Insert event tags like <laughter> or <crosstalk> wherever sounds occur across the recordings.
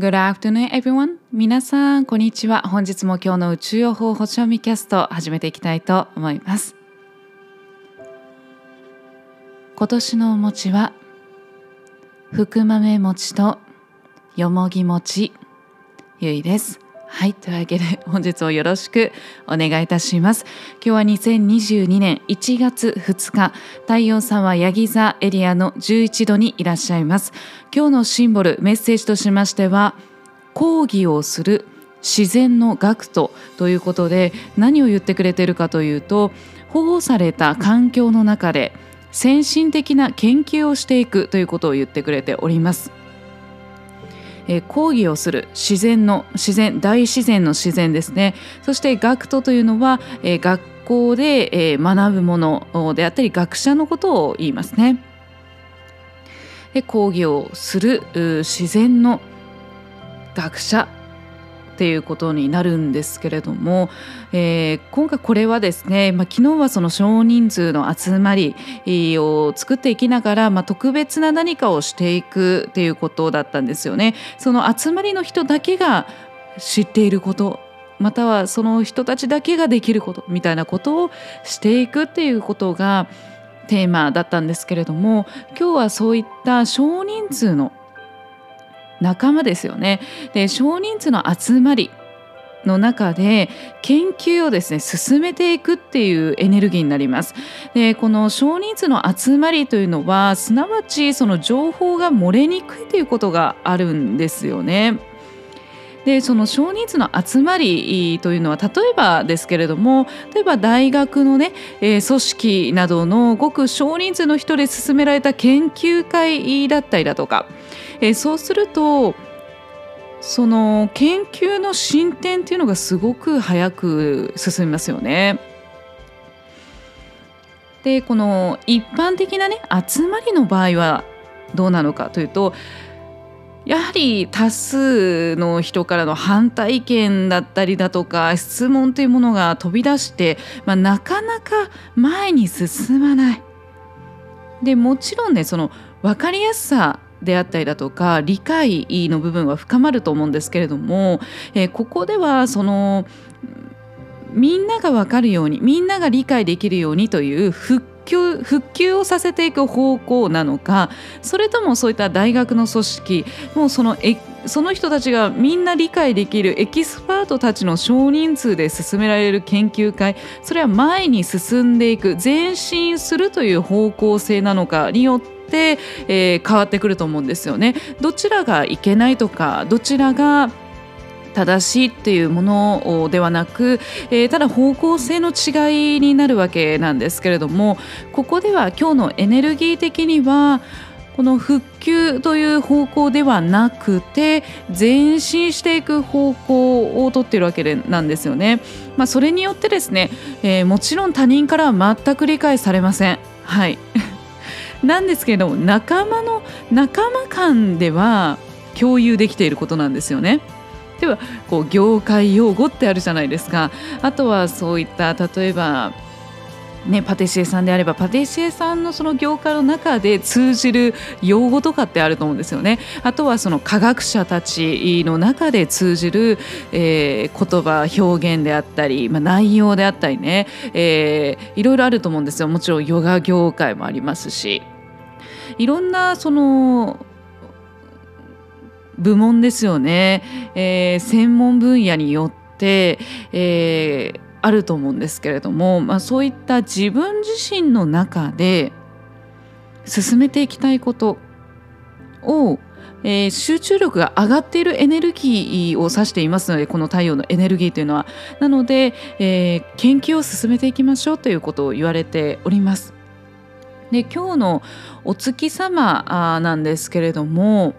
Good afternoon, everyone. 皆さん、こんにちは。本日も今日の宇宙予報星読みキャスト始めていきたいと思います。今年のお餅は、福豆餅とよもぎ餅、ゆいです。はい。というわけで、本日をよろしくお願いいたします。今日は2022年1月2日、太陽さんはヤギ座エリアの11度にいらっしゃいます。今日のシンボル、メッセージとしましては、講義をする自然の学徒ということで、何を言ってくれているかというと、保護された環境の中で、先進的な研究をしていくということを言ってくれております。え講義をする自然の自然大自然の自然ですねそして学徒というのは、え学校で、え学ぶものであったり学者のことを言いますね。で講義をする自然の学者っていうことになるんですけれども、えー、今回これはですね、まあ、昨日はその少人数の集まりを作っていきながら、まあ、特別な何かをしていくっていうことだったんですよね。その集まりの人だけが知っていることまたはその人たちだけができることみたいなことをしていくっていうことがテーマだったんですけれども今日はそういった少人数の仲間ですよね。で少人数の集まりの中で研究をですね進めていくっていうエネルギーになります。でこの少人数の集まりというのはすなわちその情報が漏れにくいということがあるんですよね。でその少人数の集まりというのは例えばですけれども例えば大学のね、えー、組織などのごく少人数の人で進められた研究会だったりだとかえー、そうするとその研究の進展っていうのがすごく早く進みますよね。でこの一般的なね集まりの場合はどうなのかというとやはり多数の人からの反対意見だったりだとか質問というものが飛び出して、まあ、なかなか前に進まない。でもちろんねその分かりやすさであったりだとか理解の部分は深まると思うんですけれども、えー、ここではそのみんなが分かるようにみんなが理解できるようにという復旧復旧をさせていく方向なのかそれともそういった大学の組織もうそのえその人たちがみんな理解できるエキスパートたちの少人数で進められる研究会それは前に進んでいく前進するという方向性なのかによって、えー、変わってくると思うんですよね。どちらがいけないとかどちらが正しいっていうものではなく、えー、ただ方向性の違いになるわけなんですけれどもここでは今日のエネルギー的にはこの復旧という方向ではなくて前進していく方向をとっているわけなんですよね。まあ、それによってですね、えー、もちろん他人からは全く理解されません。はい <laughs> なんですけれども仲間の仲間間では共有できていることなんですよね。ではこう業界用語ってあるじゃないですか。あとはそういった例えばね、パティシエさんであればパティシエさんのその業界の中で通じる用語とかってあると思うんですよね。あとはその科学者たちの中で通じる、えー、言葉表現であったり、まあ、内容であったりね、えー、いろいろあると思うんですよ。もちろんヨガ業界もありますしいろんなその部門ですよね、えー、専門分野によって、えー、あると思うんですけれども、まあ、そういった自分自身の中で進めていきたいことを、えー、集中力が上がっているエネルギーを指していますのでこの太陽のエネルギーというのは。なので、えー、研究を進めていきましょうということを言われております。で今日のお月様なんですけれども、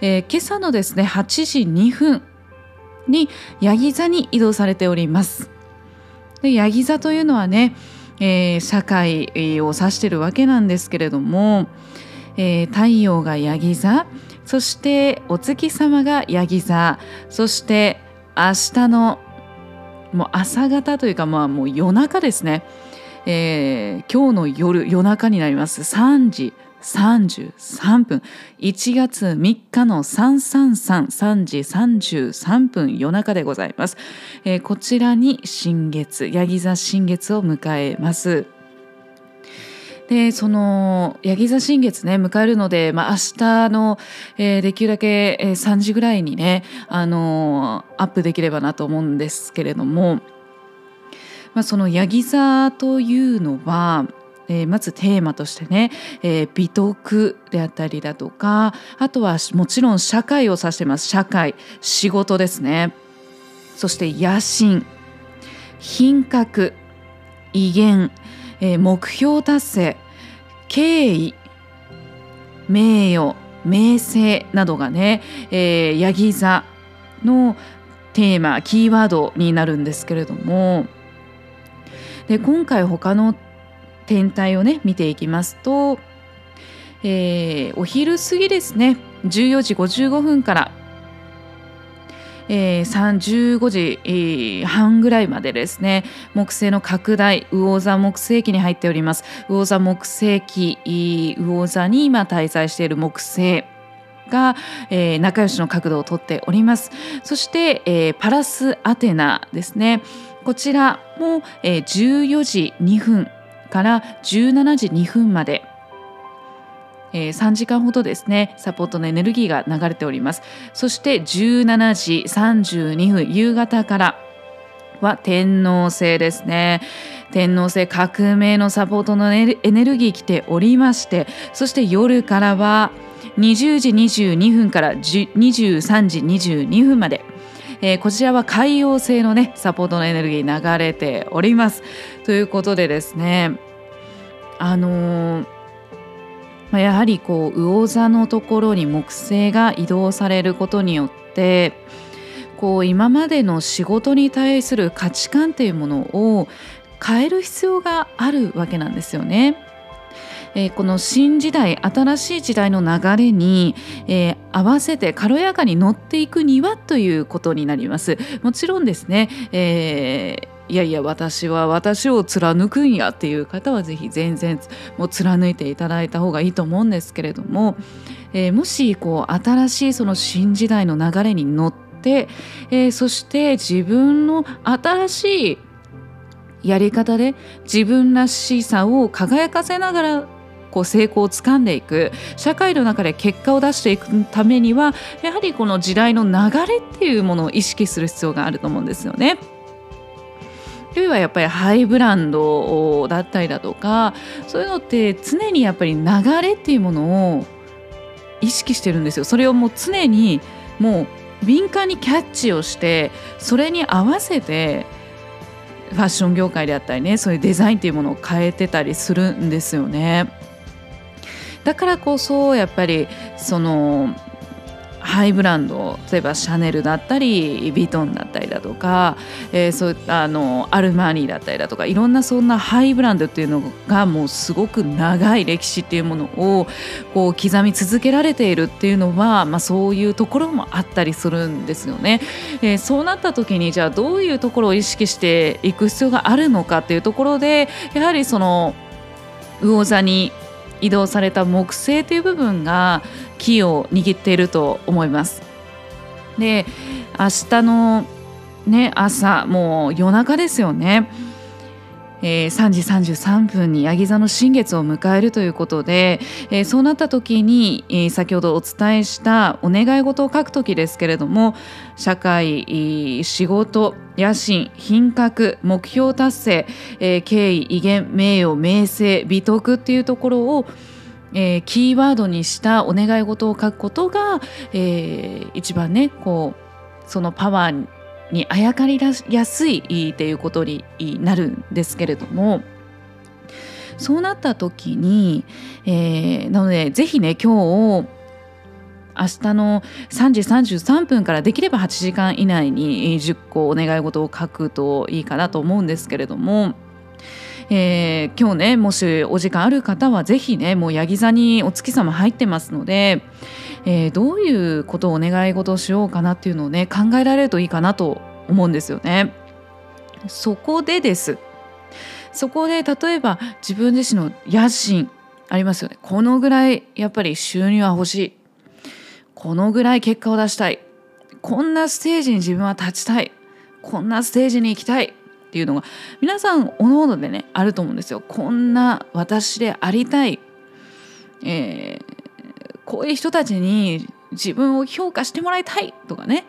えー、今朝のですね8時2分にヤギ座に移動されております。でヤギ座というのはね、えー、社会を指しているわけなんですけれども、えー、太陽がヤギ座そしてお月様がヤギ座そして明日のもう朝方というかまあもう夜中ですね、えー、今日の夜夜中になります3時33分。1月3日の3333時33分夜中でございます、えー、こちらに新月ヤギ座新月を迎えます。でそのヤギ座新月ね迎えるので、まあ、明日の、えー、できるだけ、えー、3時ぐらいにね、あのー、アップできればなと思うんですけれども、まあ、そのヤギ座というのはえー、まずテーマとしてね、えー、美徳であったりだとかあとはもちろん社会を指してます。社会仕事ですね。そして野心品格威厳、えー、目標達成敬意名誉名声などがね、えー、ヤギ座のテーマキーワードになるんですけれども。で今回他の天体をね見ていきますと、えー、お昼過ぎですね。14時55分から、えー、15時、えー、半ぐらいまでですね。木星の拡大魚座木星期に入っております。魚座木星期魚座に今滞在している木星が、えー、仲良しの角度をとっております。そして、えー、パラスアテナですね。こちらも、えー、14時2分から17時2分まで、えー、3時間ほどですねサポートのエネルギーが流れております。そして17時32分夕方からは天王星ですね。天王星革命のサポートのエネルギー来ておりましてそして夜からは20時22分から23時22分までえー、こちらは海洋性のねサポートのエネルギー流れておりますということでですねあのー、ま、やはりこう魚座のところに木星が移動されることによってこう今までの仕事に対する価値観っていうものを変える必要があるわけなんですよね。えー、この新時代新しい時代の流れに、えー、合わせて軽やかに乗っていくにはということになります。もちろんですね、えーいやいや私は私を貫くんやっていう方は是非全然もう貫いていただいた方がいいと思うんですけれども、えー、もしこう新しいその新時代の流れに乗って、えー、そして自分の新しいやり方で自分らしさを輝かせながらこう成功をつかんでいく社会の中で結果を出していくためにはやはりこの時代の流れっていうものを意識する必要があると思うんですよね。というはやっぱりハイブランドだったりだとかそういうのって常にやっぱり流れっていうものを意識してるんですよ。それをもう常にもう敏感にキャッチをしてそれに合わせてファッション業界であったりねそういうデザインっていうものを変えてたりするんですよね。だからこそやっぱりそのハイブランド例えばシャネルだったりヴィトンだったりだとか、えー、そういったあのアルマーニだったりだとかいろんなそんなハイブランドっていうのがもうすごく長い歴史っていうものをこう刻み続けられているっていうのは、まあ、そういうところもあったりするんですよね。えー、そうなった時にじゃあどういうところを意識していく必要があるのかっていうところでやはりその魚座に移動された木星という部分がキーを握っていると思います。で明日のね朝もう夜中ですよね。えー、3時33分にヤギ座の新月を迎えるということで、えー、そうなった時に、えー、先ほどお伝えしたお願い事を書く時ですけれども社会仕事野心品格目標達成、えー、敬意威厳名誉名声美徳っていうところをえー、キーワードにしたお願い事を書くことが、えー、一番ねこうそのパワーにあやかりやすいっていうことになるんですけれどもそうなった時に、えー、なのでぜひね今日明日の3時33分からできれば8時間以内に10個お願い事を書くといいかなと思うんですけれども。えー、今日ねもしお時間ある方はぜひねもうヤギ座にお月様入ってますので、えー、どういうことをお願い事をしようかなっていうのをね考えられるといいかなと思うんですよね。そこでですそこで例えば自分自身の野心ありますよねこのぐらいやっぱり収入は欲しいこのぐらい結果を出したい。こんなステージに自分は立ちたい。こんなステージに行きたい。っていうのが皆さんおのおのでねあると思うんですよ。こんな私でありたい、えー、こういう人たちに自分を評価してもらいたい。とかね。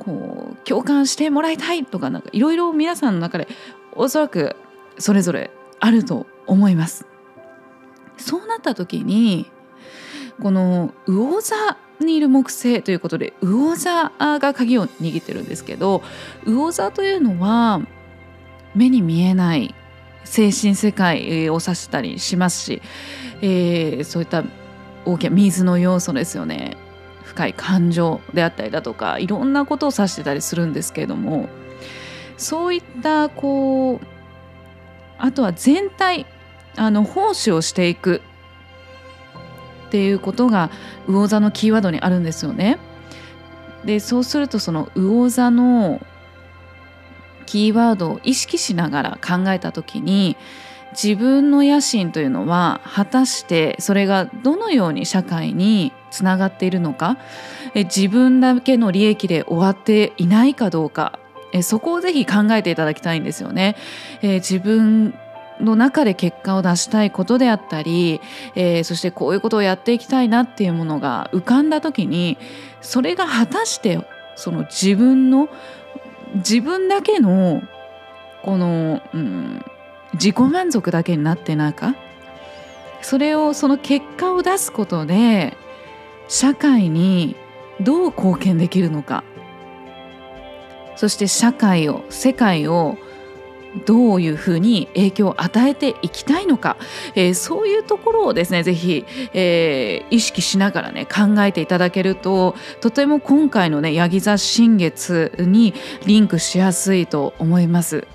こう共感してもらいたい。とかなんかいろいろ皆さんの中でおそらくそれぞれあると思います。そうなった時にこの魚座にいる木星ということで魚座が鍵を握ってるんですけど魚座というのは目に見えない精神世界を指したりしますし、えー、そういった大きな水の要素ですよね。深い感情であったりだとかいろんなことを指してたりするんですけれどもそういったこうあとは全体あの奉仕をしていくっていうことが魚座のキーワードにあるんですよね。でそうするとその魚座のキーワードを意識しながら考えた時に自分の野心というのは果たしてそれがどのように社会につながっているのか自分だけの利益で終わっていないかどうかそこをぜひ考えていただきたいんですよね。自分の中で結果を出したいことであったり、えー、そしてこういうことをやっていきたいなっていうものが浮かんだ時にそれが果たしてその自分の自分だけのこの、うん、自己満足だけになってないか？それをその結果を出すことで社会にどう貢献できるのか？そして社会を世界をどういうふうに影響を与えていきたいのか、えー、そういうところをですねぜひ、えー、意識しながらね考えていただけるととても今回のねヤギ座新月にリンクしやすいと思います。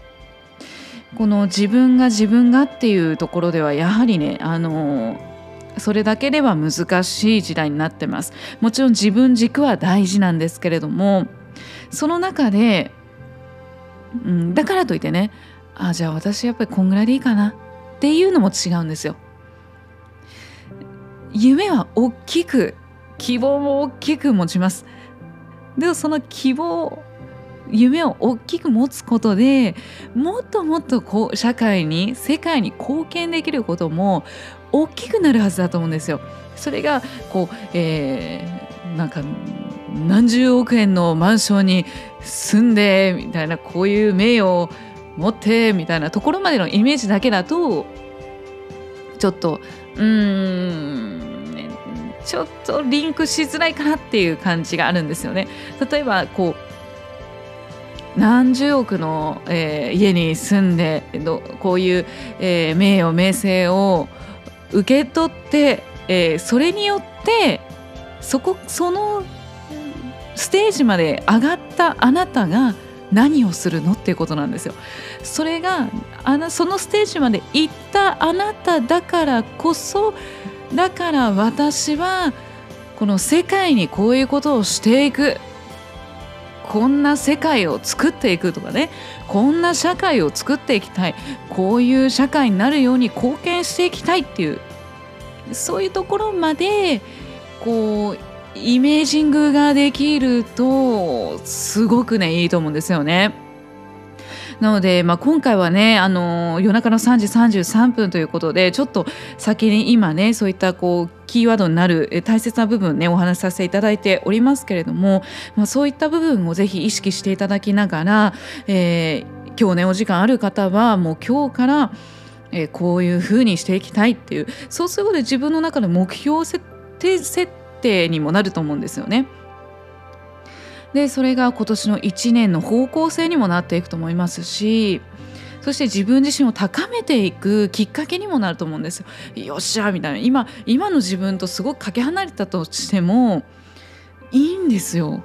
この自分が自分がっていうところではやはりねあのそれだけでは難しい時代になってますもちろん自分軸は大事なんですけれどもその中でうん、だからといってねあじゃあ私やっぱりこんぐらいでいいかなっていうのも違うんですよ。夢は大きく希望も大きく持ちます。でもその希望夢を大きく持つことでもっともっとこう社会に世界に貢献できることも大きくなるはずだと思うんですよ。それがこう、えー、なんか何十億円のマンションに住んでみたいなこういう名誉を持ってみたいなところまでのイメージだけだとちょっとうーんちょっとリンクしづらいかなっていう感じがあるんですよね。例えばこう何十億の、えー、家に住んでこういう、えー、名誉名声を受け取って、えー、それによってそこそのステージまで上がったあなたが何をするのっていうことなんですよ。それがあのそのステージまで行ったあなただからこそだから私はこの世界にこういうことをしていく。こんな世界を作っていくとかね。こんな社会を作っていきたい。こういう社会になるように貢献していきたいっていう。そういうところまでこうイメージングができるとすごくねいいと思うんですよね。なので、まあ、今回はねあの夜中の3時33分ということでちょっと先に今ねそういったこうキーワードになる大切な部分ねお話しさせていただいておりますけれども、まあ、そういった部分をぜひ意識していただきながら、えー、今日ねお時間ある方はもう今日からえこういうふうにしていきたいっていうそうすることで自分の中で目標を設定設定にもなると思うんですよね。でそれが今年の1年の方向性にもなっていくと思いますしそして自分自身を高めていくきっかけにもなると思うんですよ。よっしゃみたいな今今の自分とすごくかけ離れたとしてもいいんですよ。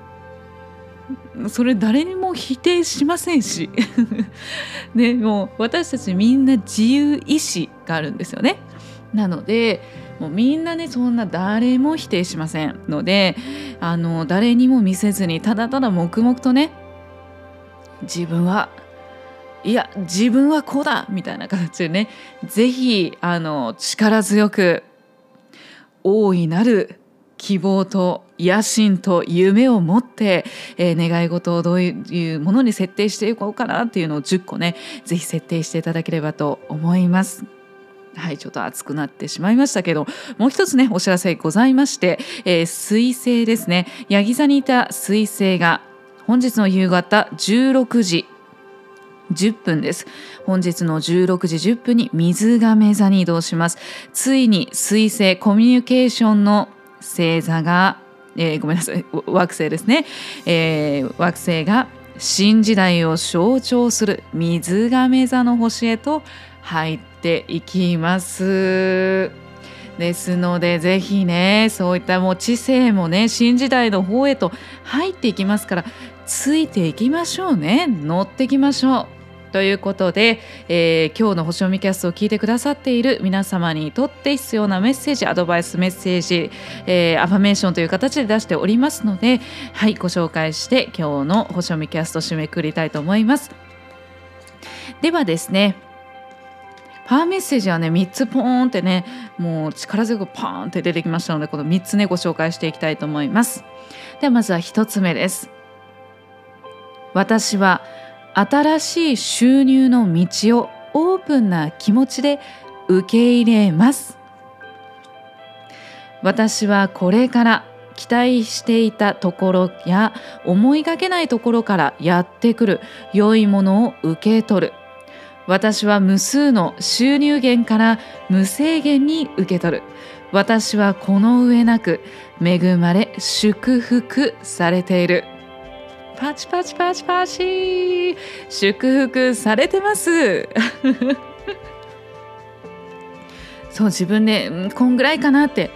それ誰にも否定しませんしで <laughs> も私たちみんな自由意志があるんですよね。なのでもうみんなねそんな誰も否定しませんのであの誰にも見せずにただただ黙々とね自分はいや自分はこうだみたいな形でね是非あの力強く大いなる希望と野心と夢を持って、えー、願い事をどういうものに設定していこうかなっていうのを10個ね是非設定していただければと思います。はい、ちょっと熱くなってしまいましたけど、もう一つね、お知らせございまして、えー、水星ですね。ヤギ座にいた水星が本日の夕方16時10分です。本日の16時10分に水亀座に移動します。ついに水星コミュニケーションの星座が、えー、ごめんなさい惑星ですね、えー、惑星が新時代を象徴する水亀座の星へと入っていきます。ですのでぜひねそういったもう知性もね新時代の方へと入っていきますからついていきましょうね。乗ってきましょう。ということで、えー、今日の星読みキャストを聞いてくださっている皆様にとって必要なメッセージアドバイスメッセージ、えー、アファメーションという形で出しておりますのではいご紹介して今日の星読みキャスト締めくくりたいと思います。ではですねパーメッセージはね3つポーンってねもう力強くパーンって出てきましたのでこの3つねご紹介していきたいと思います。ではまずは1つ目です。私は新しい収入の道をオープンな気持ちで受け入れます。私はこれから期待していたところや思いがけないところからやってくる良いものを受け取る。私は無数の収入源から無制限に受け取る。私はこの上なく恵まれ祝福されている。パチパチパチパチ。祝福されてます。<laughs> そう自分で、こんぐらいかなって。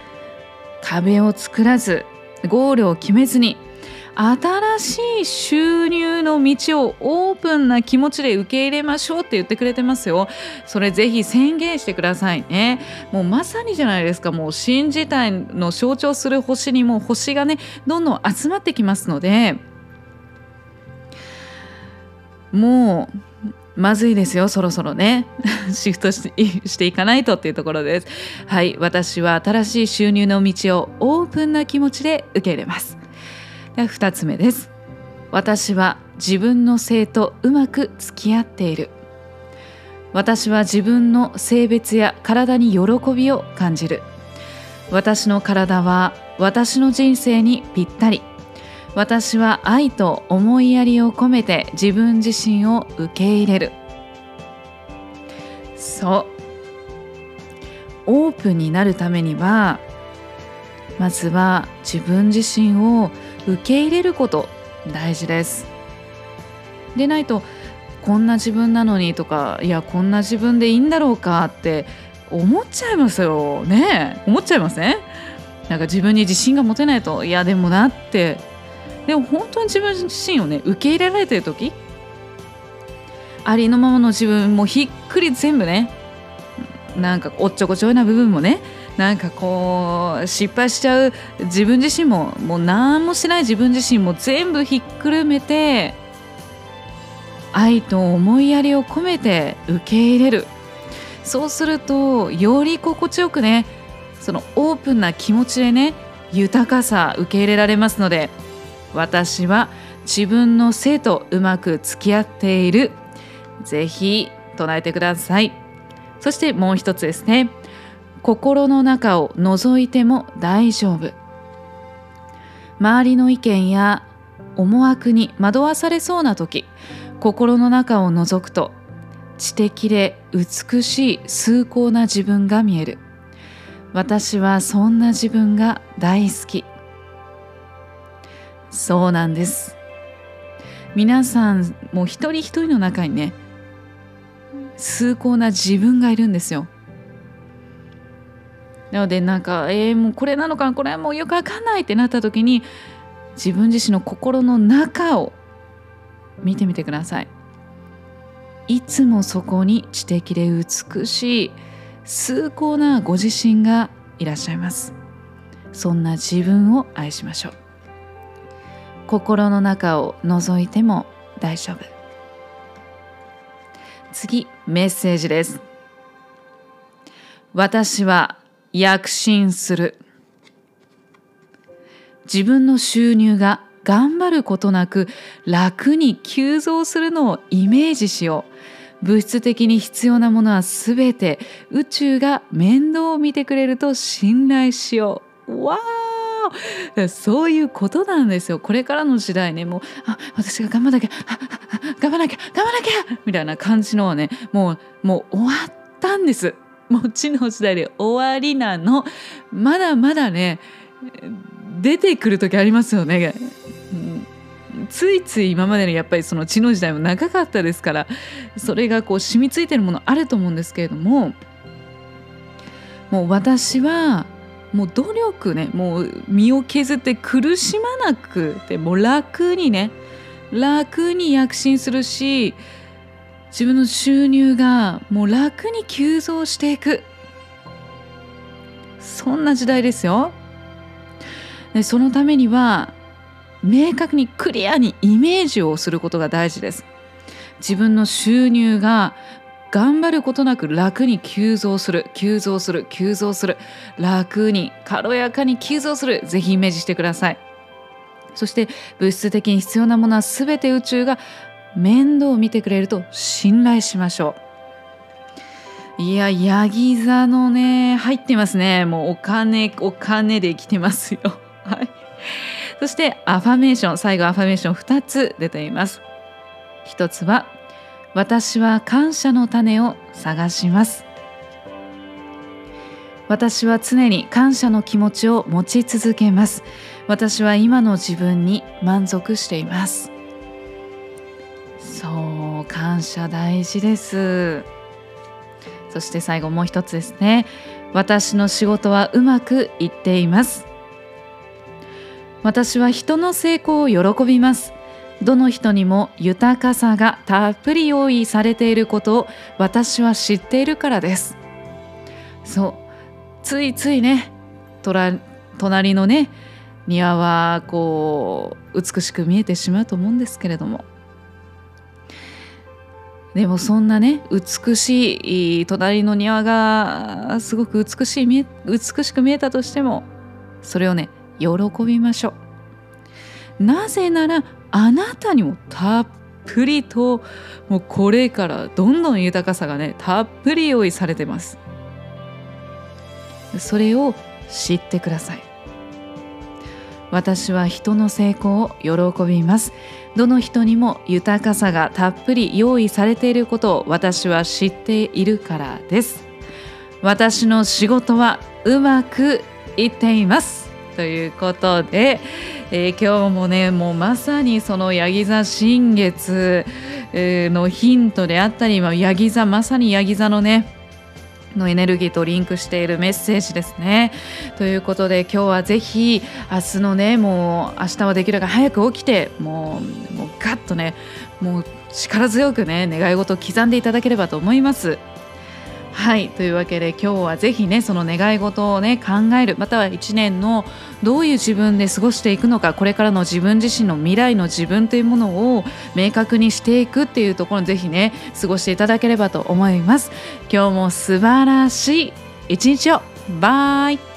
壁を作らずゴールを決めずに。新しい収入の道をオープンな気持ちで受け入れましょうって言ってくれてますよ。それぜひ宣言してくださいね。もうまさにじゃないですか。もう新時代の象徴する星にも星がねどんどん集まってきますので。もうまずいですよそろそろね <laughs> シフトしていかないとっていうところですはい私は新しい収入の道をオープンな気持ちで受け入れますで2つ目です。私は自分の性とうまく付き合っている。私は自分の性別や体に喜びを感じる。私の体は私の人生にぴったり。私は愛と思いやりを込めて自分自身を受け入れる。そう。オープンになるためにはまずは自分自身を受け入れること大事です。でないとこんな自分なのにとかいやこんな自分でいいんだろうかって思っちゃいますよね。思っちゃいません？なんか自分に自信が持てないといやでもなって。でも本当に自分自身をね受け入れられてる時ありのままの自分もひっくり全部ねなんかおっちょこちょいな部分もねなんかこう失敗しちゃう自分自身ももう何もしない自分自身も全部ひっくるめて愛と思いやりを込めて受け入れる。そうするとより心地よくねそのオープンな気持ちでね豊かさ受け入れられますので私は自分の性とうまく付き合っている。ぜひ唱えてください。そしてもう一つですね。心の中を覗いても大丈夫。周りの意見や思惑に惑わされそうな時心の中を覗くと知的で美しい崇高な自分が見える。私はそんな自分が大好き。そうなんです。皆さんもう一人一人の中にね崇高な自分がいるんですよ。なのでなんかえー、もうこれなのかなこれはもうよくわかんないってなった時に自分自身の心の中を見てみてください。いつもそこに知的で美しい崇高なご自身がいらっしゃいます。そんな自分を愛しましょう。心の中を覗いても大丈夫。次メッセージです。私は躍進する。自分の収入が頑張ることなく楽に急増するのをイメージしよう。物質的に必要なものは全て宇宙が面倒を見てくれると信頼しよう。わーそういうことなんですよ。これからの時代ね。もうあ私が頑張らなきゃ。ああ頑張らなきゃ。頑張らなきゃ。みたいな感じのはねもうもう終わったんです。もう地の時代で終わりなの。まだまだね出てくる時ありますよね。ついつい今までのやっぱりその地の時代も長かったですからそれがこう染みついてるものあると思うんですけれどももう私はもう努力ねもう身を削って苦しまなくてもう楽にね楽に躍進するし自分の収入がもう楽に急増していく。そんな時代ですよ。でそのためには明確にクリアにイメージをすることが大事です。自分の収入が頑張ることなく楽に急増する急増する急増する。楽に軽やかに急増する。ぜひイメージしてください。そして物質的に必要なものは全て宇宙が面倒を見てくれると信頼しましょう。いやヤギ座のね入ってますね。もうお金お金で来てますよ。<laughs> はい。そしてアファメーション最後アファメーション2つ出ています。1つは私は感謝の種を探します。私は常に感謝の気持ちを持ち続けます。私は今の自分に満足しています。そう感謝大事です。そして最後もう一つですね。私の仕事はうまくいっています。私は人の成功を喜びます。どの人にも豊かさがたっぷり用意されていることを私は知っているからです。そう。ついついね隣のね庭はこう美しく見えてしまうと思うんですけれども。でもそんなね美しい隣の庭がすごく美しい美しく見えたとしてもそれをね喜びましょう。なぜならあなたにもたっぷりともうこれからどんどん豊かさがねたっぷり用意されてます。それを知ってください。私は人の成功を喜びます。どの人にも豊かさがたっぷり用意されていることを私は知っているからです。私の仕事はうまくいっていますということで、えー、今日もねもうまさにそのヤギ座新月のヒントであったりヤギ座まさにヤギ座のねのエネルギーとリンクしているメッセージですね。ということで今日はぜひ明日のねもう明日はできるだけ早く起きてもうもうガッとねもう力強くね願い事を刻んでいただければと思います。はいというわけで今日はぜひねその願い事をね考えるまたは1年のどういう自分で過ごしていくのかこれからの自分自身の未来の自分というものを明確にしていくっていうところぜひね過ごしていただければと思います。今日も素晴らしい一日を。バイ。